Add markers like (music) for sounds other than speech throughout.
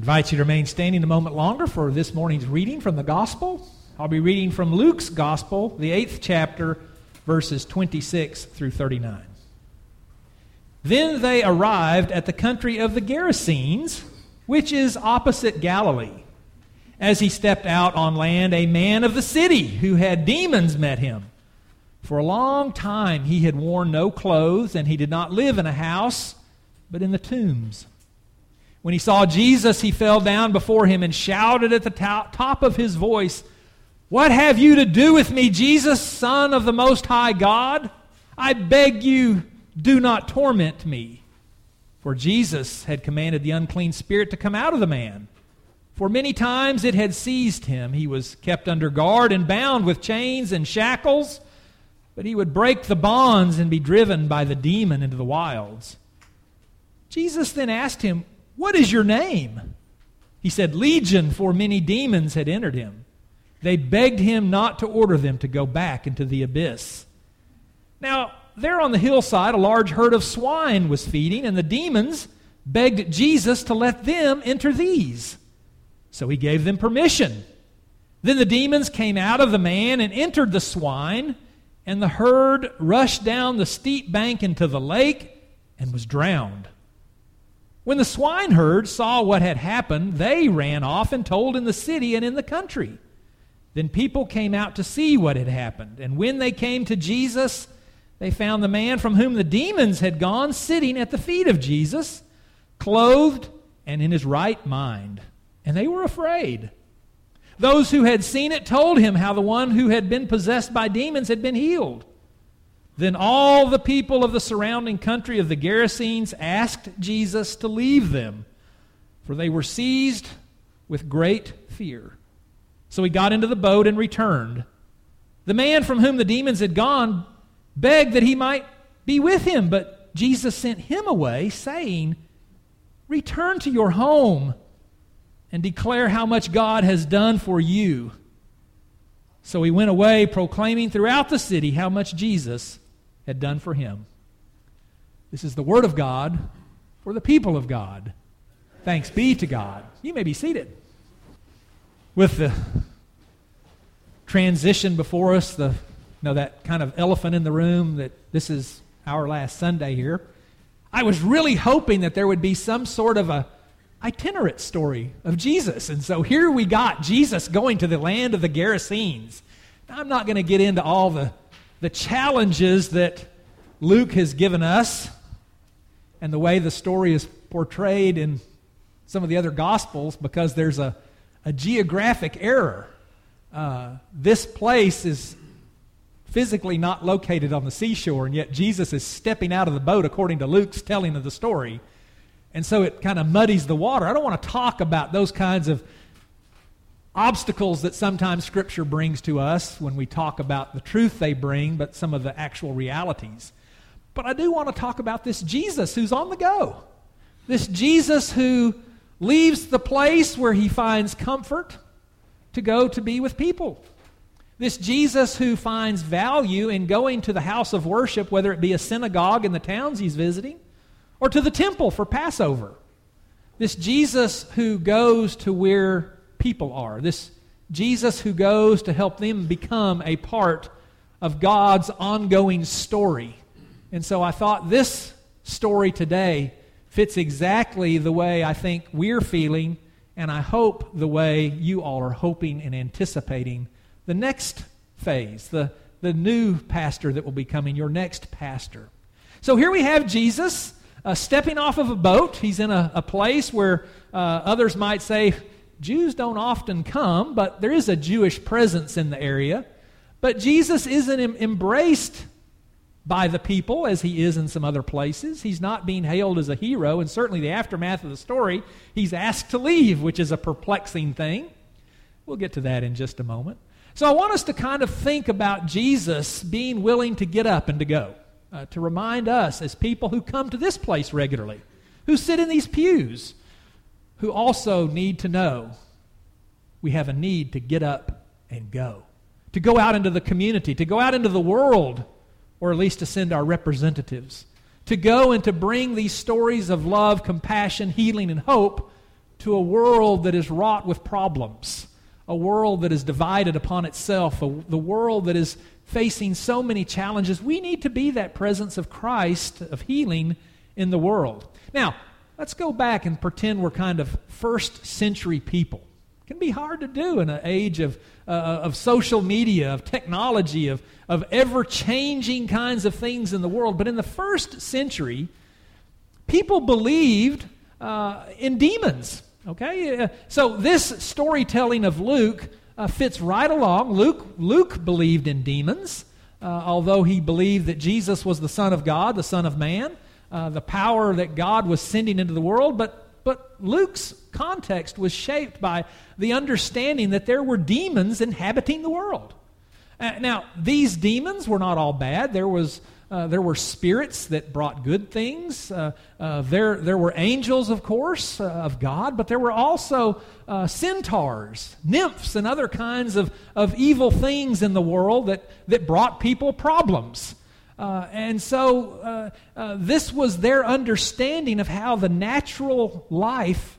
invite you to remain standing a moment longer for this morning's reading from the Gospel. I'll be reading from Luke's Gospel, the eighth chapter, verses 26 through 39. Then they arrived at the country of the Gerasenes, which is opposite Galilee. As he stepped out on land, a man of the city who had demons met him. For a long time he had worn no clothes, and he did not live in a house, but in the tombs. When he saw Jesus, he fell down before him and shouted at the top of his voice, What have you to do with me, Jesus, Son of the Most High God? I beg you, do not torment me. For Jesus had commanded the unclean spirit to come out of the man. For many times it had seized him. He was kept under guard and bound with chains and shackles, but he would break the bonds and be driven by the demon into the wilds. Jesus then asked him, what is your name? He said, Legion, for many demons had entered him. They begged him not to order them to go back into the abyss. Now, there on the hillside, a large herd of swine was feeding, and the demons begged Jesus to let them enter these. So he gave them permission. Then the demons came out of the man and entered the swine, and the herd rushed down the steep bank into the lake and was drowned. When the swineherds saw what had happened, they ran off and told in the city and in the country. Then people came out to see what had happened. And when they came to Jesus, they found the man from whom the demons had gone sitting at the feet of Jesus, clothed and in his right mind. And they were afraid. Those who had seen it told him how the one who had been possessed by demons had been healed. Then all the people of the surrounding country of the Gerasenes asked Jesus to leave them, for they were seized with great fear. So he got into the boat and returned. The man from whom the demons had gone begged that he might be with him, but Jesus sent him away, saying, Return to your home and declare how much God has done for you. So he went away, proclaiming throughout the city how much Jesus had done for him. This is the Word of God for the people of God. Thanks be to God. You may be seated. With the transition before us, the you know that kind of elephant in the room that this is our last Sunday here. I was really hoping that there would be some sort of a itinerant story of Jesus. And so here we got Jesus going to the land of the Gerasenes. Now, I'm not going to get into all the the challenges that Luke has given us and the way the story is portrayed in some of the other Gospels because there's a, a geographic error. Uh, this place is physically not located on the seashore, and yet Jesus is stepping out of the boat according to Luke's telling of the story. And so it kind of muddies the water. I don't want to talk about those kinds of obstacles that sometimes Scripture brings to us when we talk about the truth they bring, but some of the actual realities. But I do want to talk about this Jesus who's on the go. This Jesus who leaves the place where he finds comfort to go to be with people. This Jesus who finds value in going to the house of worship, whether it be a synagogue in the towns he's visiting or to the temple for Passover. This Jesus who goes to where people are. This Jesus who goes to help them become a part of God's ongoing story. And so I thought this story today fits exactly the way I think we're feeling, and I hope the way you all are hoping and anticipating the next phase, the, the new pastor that will be coming, your next pastor. So here we have Jesus uh, stepping off of a boat. He's in a, a place where uh, others might say, Jews don't often come, but there is a Jewish presence in the area. But Jesus isn't embraced by the people as he is in some other places. He's not being hailed as a hero, and certainly the aftermath of the story, he's asked to leave, which is a perplexing thing. We'll get to that in just a moment. So I want us to kind of think about Jesus being willing to get up and to go, uh, to remind us as people who come to this place regularly, who sit in these pews, who also need to know we have a need to get up and go, to go out into the community, to go out into the world, or at least to send our representatives, to go and to bring these stories of love, compassion, healing, and hope to a world that is wrought with problems, a world that is divided upon itself, a, the world that is facing so many challenges. We need to be that presence of Christ, of healing in the world. Now, let's go back and pretend we're kind of first century people. It can be hard to do in an age of, uh, of social media, of technology, of, of ever changing kinds of things in the world. But in the first century, people believed uh, in demons. Okay? Uh, so this storytelling of Luke uh, fits right along. Luke, Luke believed in demons, uh, although he believed that Jesus was the Son of God, the Son of Man, uh, the power that God was sending into the world. But, but Luke's context was shaped by the understanding that there were demons inhabiting the world. Uh, now, these demons were not all bad. There was uh, there were spirits that brought good things. Uh, uh, there, there were angels, of course, uh, of God, but there were also centaurs, nymphs, and other kinds of, of evil things in the world that, that brought people problems. Uh, and so uh, uh, this was their understanding of how the natural life,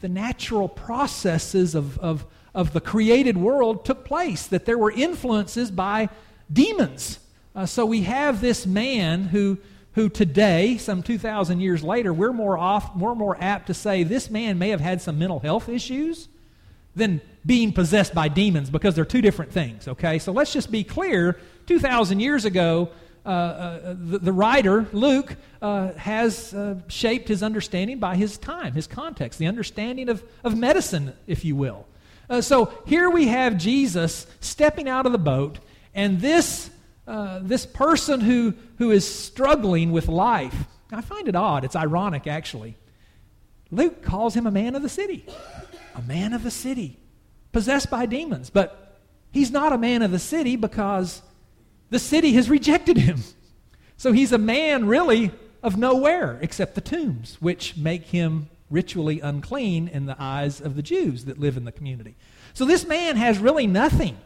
the natural processes of, of, of the created world took place, that there were influences by demons uh, so we have this man who, who today, some 2,000 years later, we're more, off, more more apt to say this man may have had some mental health issues than being possessed by demons because they're two different things, okay? So let's just be clear. 2,000 years ago, uh, uh, the, the, writer, Luke, uh, has uh, shaped his understanding by his time, his context, the understanding of, of medicine, if you will. So here we have Jesus stepping out of the boat, and this this person who, who is struggling with life. I find it odd. It's ironic, actually. Luke calls him a man of the city. A man of the city, possessed by demons. But he's not a man of the city because the city has rejected him. So he's a man, really, of nowhere except the tombs, which make him ritually unclean in the eyes of the Jews that live in the community. So this man has really nothing.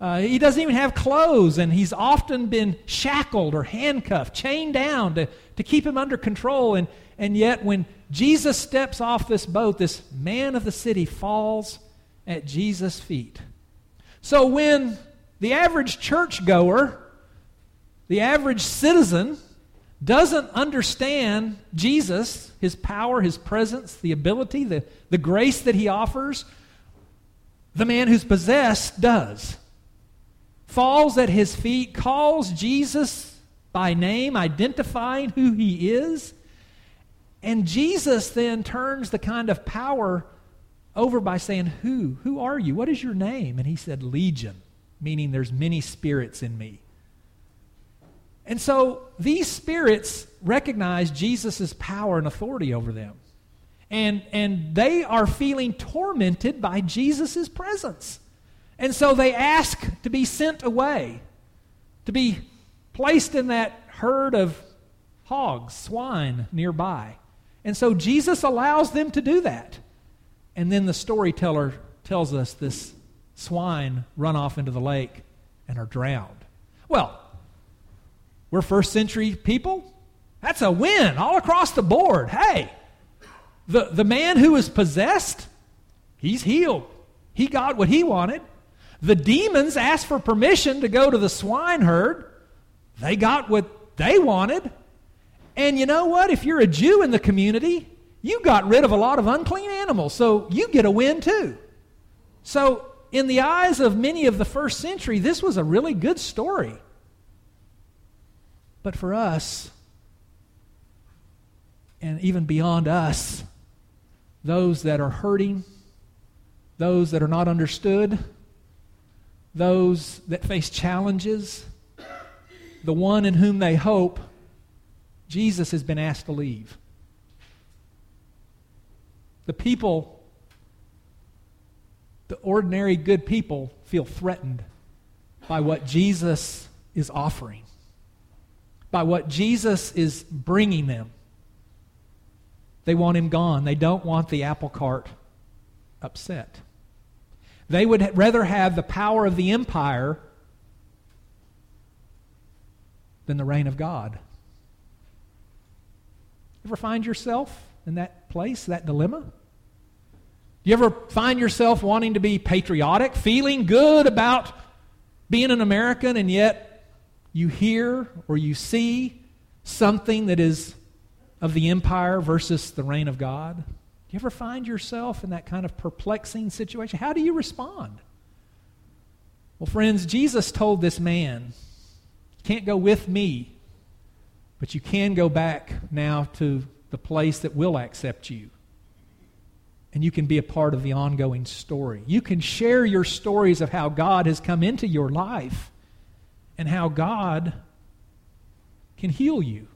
Uh, he doesn't even have clothes, and he's often been shackled or handcuffed, chained down to, to keep him under control. And, and yet, when Jesus steps off this boat, this man of the city falls at Jesus' feet. So, when the average churchgoer, the average citizen, doesn't understand Jesus, his power, his presence, the ability, the, the grace that he offers, the man who's possessed does falls at his feet, calls Jesus by name, identifying who he is. And Jesus then turns the kind of power over by saying, Who? Who are you? What is your name? And he said, Legion, meaning there's many spirits in me. And so these spirits recognize Jesus' power and authority over them. And, and they are feeling tormented by Jesus' presence. And so they ask to be sent away, to be placed in that herd of hogs, swine nearby. And so Jesus allows them to do that. And then the storyteller tells us this swine run off into the lake and are drowned. Well, we're first century people. That's a win all across the board. Hey, the, the man who was possessed, he's healed. He got what he wanted. The demons asked for permission to go to the swine herd. They got what they wanted. And you know what? If you're a Jew in the community, you got rid of a lot of unclean animals, so you get a win too. So, in the eyes of many of the first century, this was a really good story. But for us, and even beyond us, those that are hurting, those that are not understood, those that face challenges, the one in whom they hope, Jesus has been asked to leave. The people, the ordinary good people, feel threatened by what Jesus is offering, by what Jesus is bringing them. They want him gone. They don't want the apple cart upset. They would rather have the power of the empire than the reign of God. Ever find yourself in that place, that dilemma? Do you ever find yourself wanting to be patriotic, feeling good about being an American, and yet you hear or you see something that is of the empire versus the reign of God? Do you ever find yourself in that kind of perplexing situation? How do you respond? Well, friends, Jesus told this man, You can't go with me, but you can go back now to the place that will accept you and you can be a part of the ongoing story. You can share your stories of how God has come into your life and how God can heal you.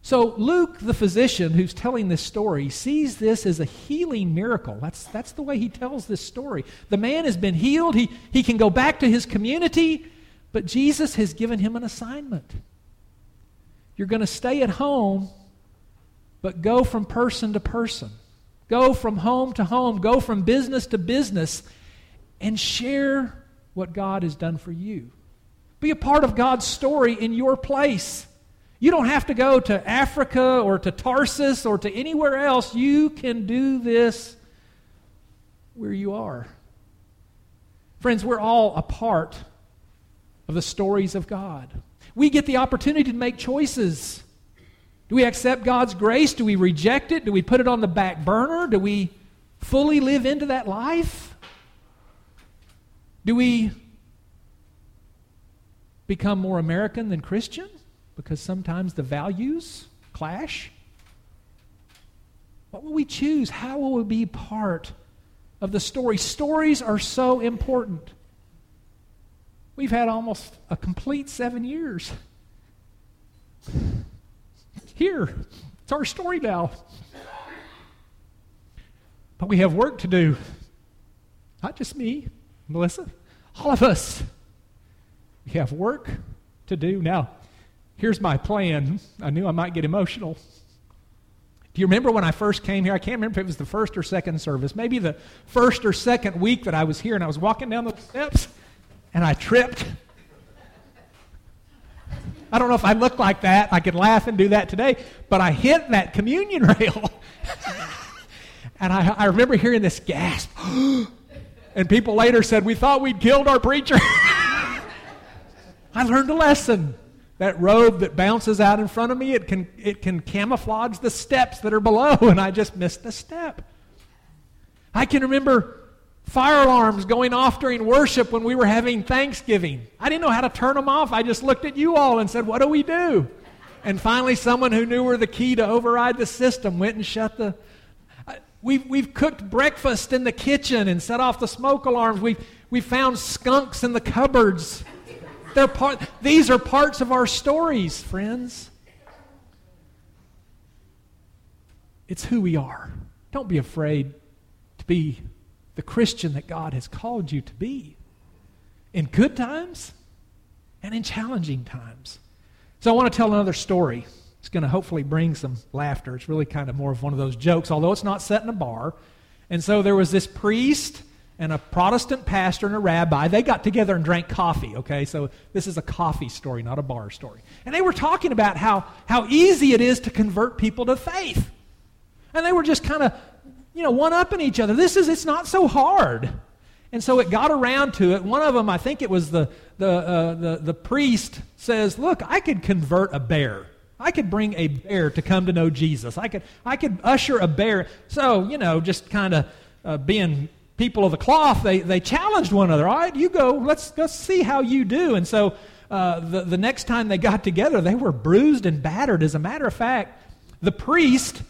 So, Luke, the physician who's telling this story, sees this as a healing miracle. That's, that's the way he tells this story. The man has been healed, he, he can go back to his community, but Jesus has given him an assignment. You're going to stay at home, but go from person to person. Go from home to home, go from business to business, and share what God has done for you. Be a part of God's story in your place. You don't have to go to Africa or to Tarsus or to anywhere else. You can do this where you are. Friends, we're all a part of the stories of God. We get the opportunity to make choices. Do we accept God's grace? Do we reject it? Do we put it on the back burner? Do we fully live into that life? Do we become more American than Christian because sometimes the values clash? What will we choose? How will we be part of the story? Stories are so important. We've had almost a complete seven years here. It's our story now. But we have work to do. Not just me, Melissa, all of us. We have work to do. Now, here's my plan. I knew I might get emotional. Do you remember when I first came here? I can't remember if it was the first or second service. Maybe the first or second week that I was here, and I was walking down the steps, and I tripped I don't know if I look like that. I could laugh and do that today, but I hit that communion (laughs) rail. and I, I remember hearing this gasp. (gasps) and people later said, We thought we'd killed our preacher. (laughs) I learned a lesson. That robe that bounces out in front of me, it can, it can camouflage the steps that are below, (laughs) and I just missed a step. I can remember fire alarms going off during worship when we were having Thanksgiving. I didn't know how to turn them off. I just looked at you all and said, What do we do? And finally, someone who knew where the key to override the system went and shut the. We've, we've cooked breakfast in the kitchen and set off the smoke alarms. We've, we found skunks in the cupboards. They're part, these are parts of our stories, friends. It's who we are. Don't be afraid to be the Christian that God has called you to be in good times and in challenging times. So I want to tell another story. It's going to hopefully bring some laughter. It's really kind of more of one of those jokes, although it's not set in a bar. And so there was this priest and a Protestant pastor and a rabbi. They got together and drank coffee, okay? So this is a coffee story, not a bar story. And they were talking about how, how easy it is to convert people to faith. And they were just kind of you know, one upping each other. This is, it's not so hard. And so it got around to it. One of them, I think it was the, the, uh, the, the priest, says, Look, I could convert a bear. I could bring a bear to come to know Jesus. I could, I could usher a bear. So, you know, just kind of uh, being people of the cloth, they, they challenged one another. All right, you go, let's, let's see how you do. And so uh, the, the next time they got together, they were bruised and battered. As a matter of fact, the priest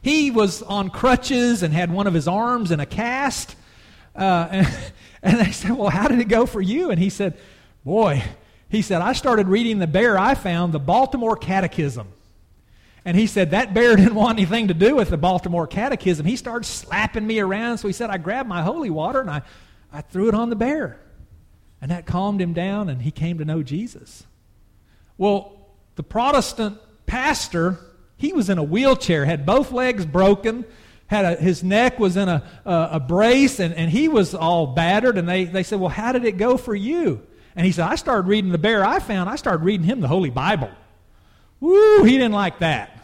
he was on crutches and had one of his arms in a cast. Uh, (laughs) and, and they said, Well, how did it go for you? And he said, Boy, he said, I started reading the bear I found, the Baltimore Catechism. And he said, That bear (laughs) didn't want anything to do with the Baltimore Catechism. He started slapping me around. So he said, I grabbed my holy water and I, I threw it on the bear. And that calmed him down and he came to know Jesus. Well, the Protestant pastor he was in a wheelchair, had both legs broken, had a, his neck was in a, a, a brace, and, and he was all battered. And they, they said, Well, how did it go for you? And he said, I started reading the bear I found. I started reading him the Holy Bible. Woo, he didn't like that.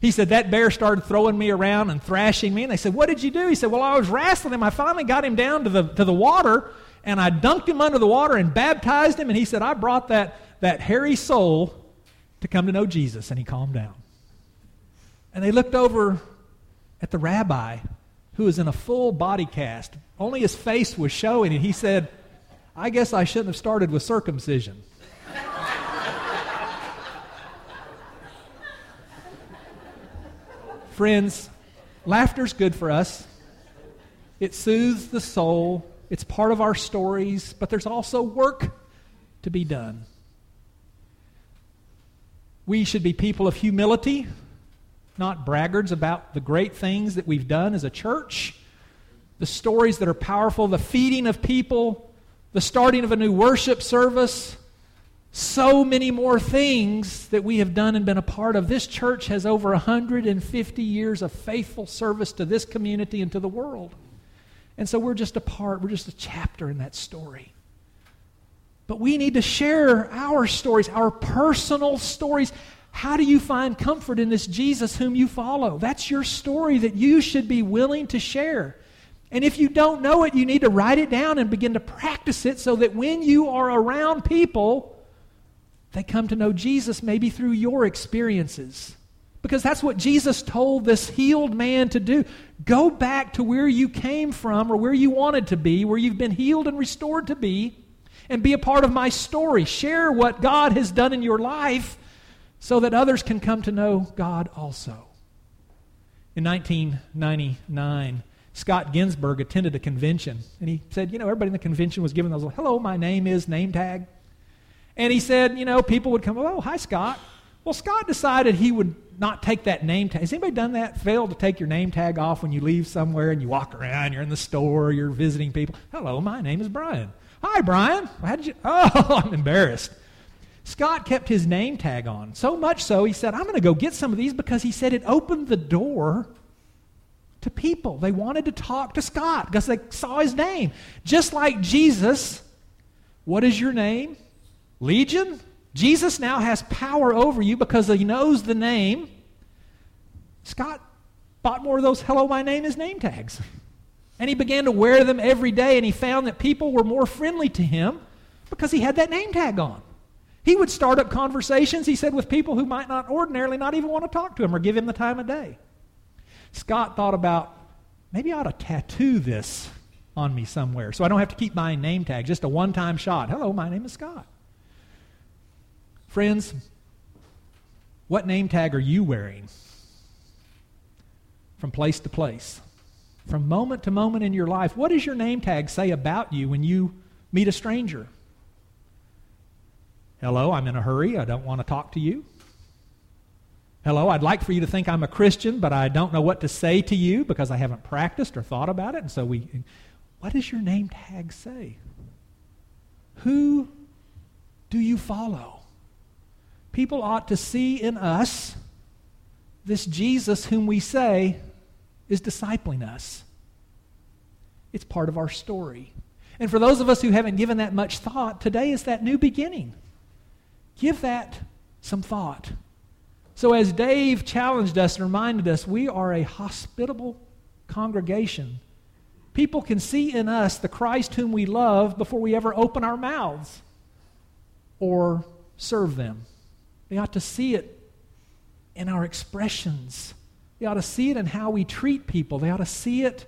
He said, That bear started throwing me around and thrashing me. And they said, What did you do? He said, Well, I was wrestling him. I finally got him down to the, to the water, and I dunked him under the water and baptized him. And he said, I brought that, that hairy soul to come to know Jesus. And he calmed down. And they looked over at the rabbi who was in a full body cast. Only his face was showing, and he said, I guess I shouldn't have started with circumcision. Friends, laughter's good for us. It soothes the soul. It's part of our stories, but there's also work to be done. We should be people of humility, not braggarts about the great things that we've done as a church, the stories that are powerful, the feeding of people, the starting of a new worship service, so many more things that we have done and been a part of. This church has over 150 years of faithful service to this community and to the world. And so we're just a part, we're just a chapter in that story. But we need to share our stories, our personal stories. How do you find comfort in this Jesus whom you follow? That's your story that you should be willing to share. And if you don't know it, you need to write it down and begin to practice it so that when you are around people, they come to know Jesus maybe through your experiences. Because that's what Jesus told this healed man to do. Go back to where you came from or where you wanted to be, where you've been healed and restored to be, and be a part of my story. Share what God has done in your life so that others can come to know God also. In 1999, Scott Ginsberg attended a convention, and he said, You know, everybody in the convention was given those, hello, my name is name tag. And he said, you know, people would come, oh, hi, Scott. Well, Scott decided he would not take that name tag. Has anybody done that? Failed to take your name tag off when you leave somewhere and you walk around, you're in the store, you're visiting people. Hello, my name is Brian. Hi, Brian. How did you? (laughs) Oh, I'm embarrassed. Scott kept his name tag on. So much so, he said, I'm going to go get some of these because he said it opened the door to people. They wanted to talk to Scott because they saw his name. Just like Jesus, what is your name? Legion, Jesus now has power over you because he knows the name. Scott bought more of those hello, my name is name tags. And he began to wear them every day, and he found that people were more friendly to him because he had that name tag on. He would start up conversations, he said, with people who might not ordinarily not even want to talk to him or give him the time of day. Scott thought about maybe I ought to tattoo this on me somewhere so I don't have to keep buying name tags, just a one time shot. Hello, my name is Scott. Friends, what name tag are you wearing? From place to place, from moment to moment in your life, what does your name tag say about you when you meet a stranger? Hello, I'm in a hurry. I don't want to talk to you. Hello, I'd like for you to think I'm a Christian, but I don't know what to say to you because I haven't practiced or thought about it. And so we, what does your name tag say? Who do you follow? People ought to see in us this Jesus whom we say is discipling us. It's part of our story. And for those of us who haven't given that much thought, today is that new beginning. Give that some thought. So, as Dave challenged us and reminded us, we are a hospitable congregation. People can see in us the Christ whom we love before we ever open our mouths or serve them. They ought to see it in our expressions. They ought to see it in how we treat people. They ought to see it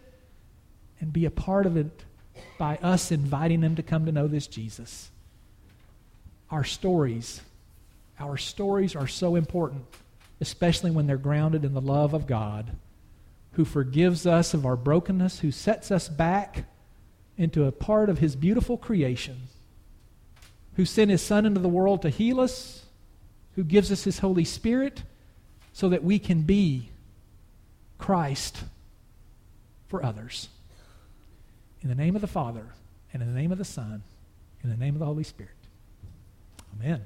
and be a part of it by us inviting them to come to know this Jesus. Our stories, our stories are so important, especially when they're grounded in the love of God, who forgives us of our brokenness, who sets us back into a part of his beautiful creation, who sent his Son into the world to heal us who gives us his Holy Spirit so that we can be Christ for others. In the name of the Father, and in the name of the Son, in the name of the Holy Spirit. Amen.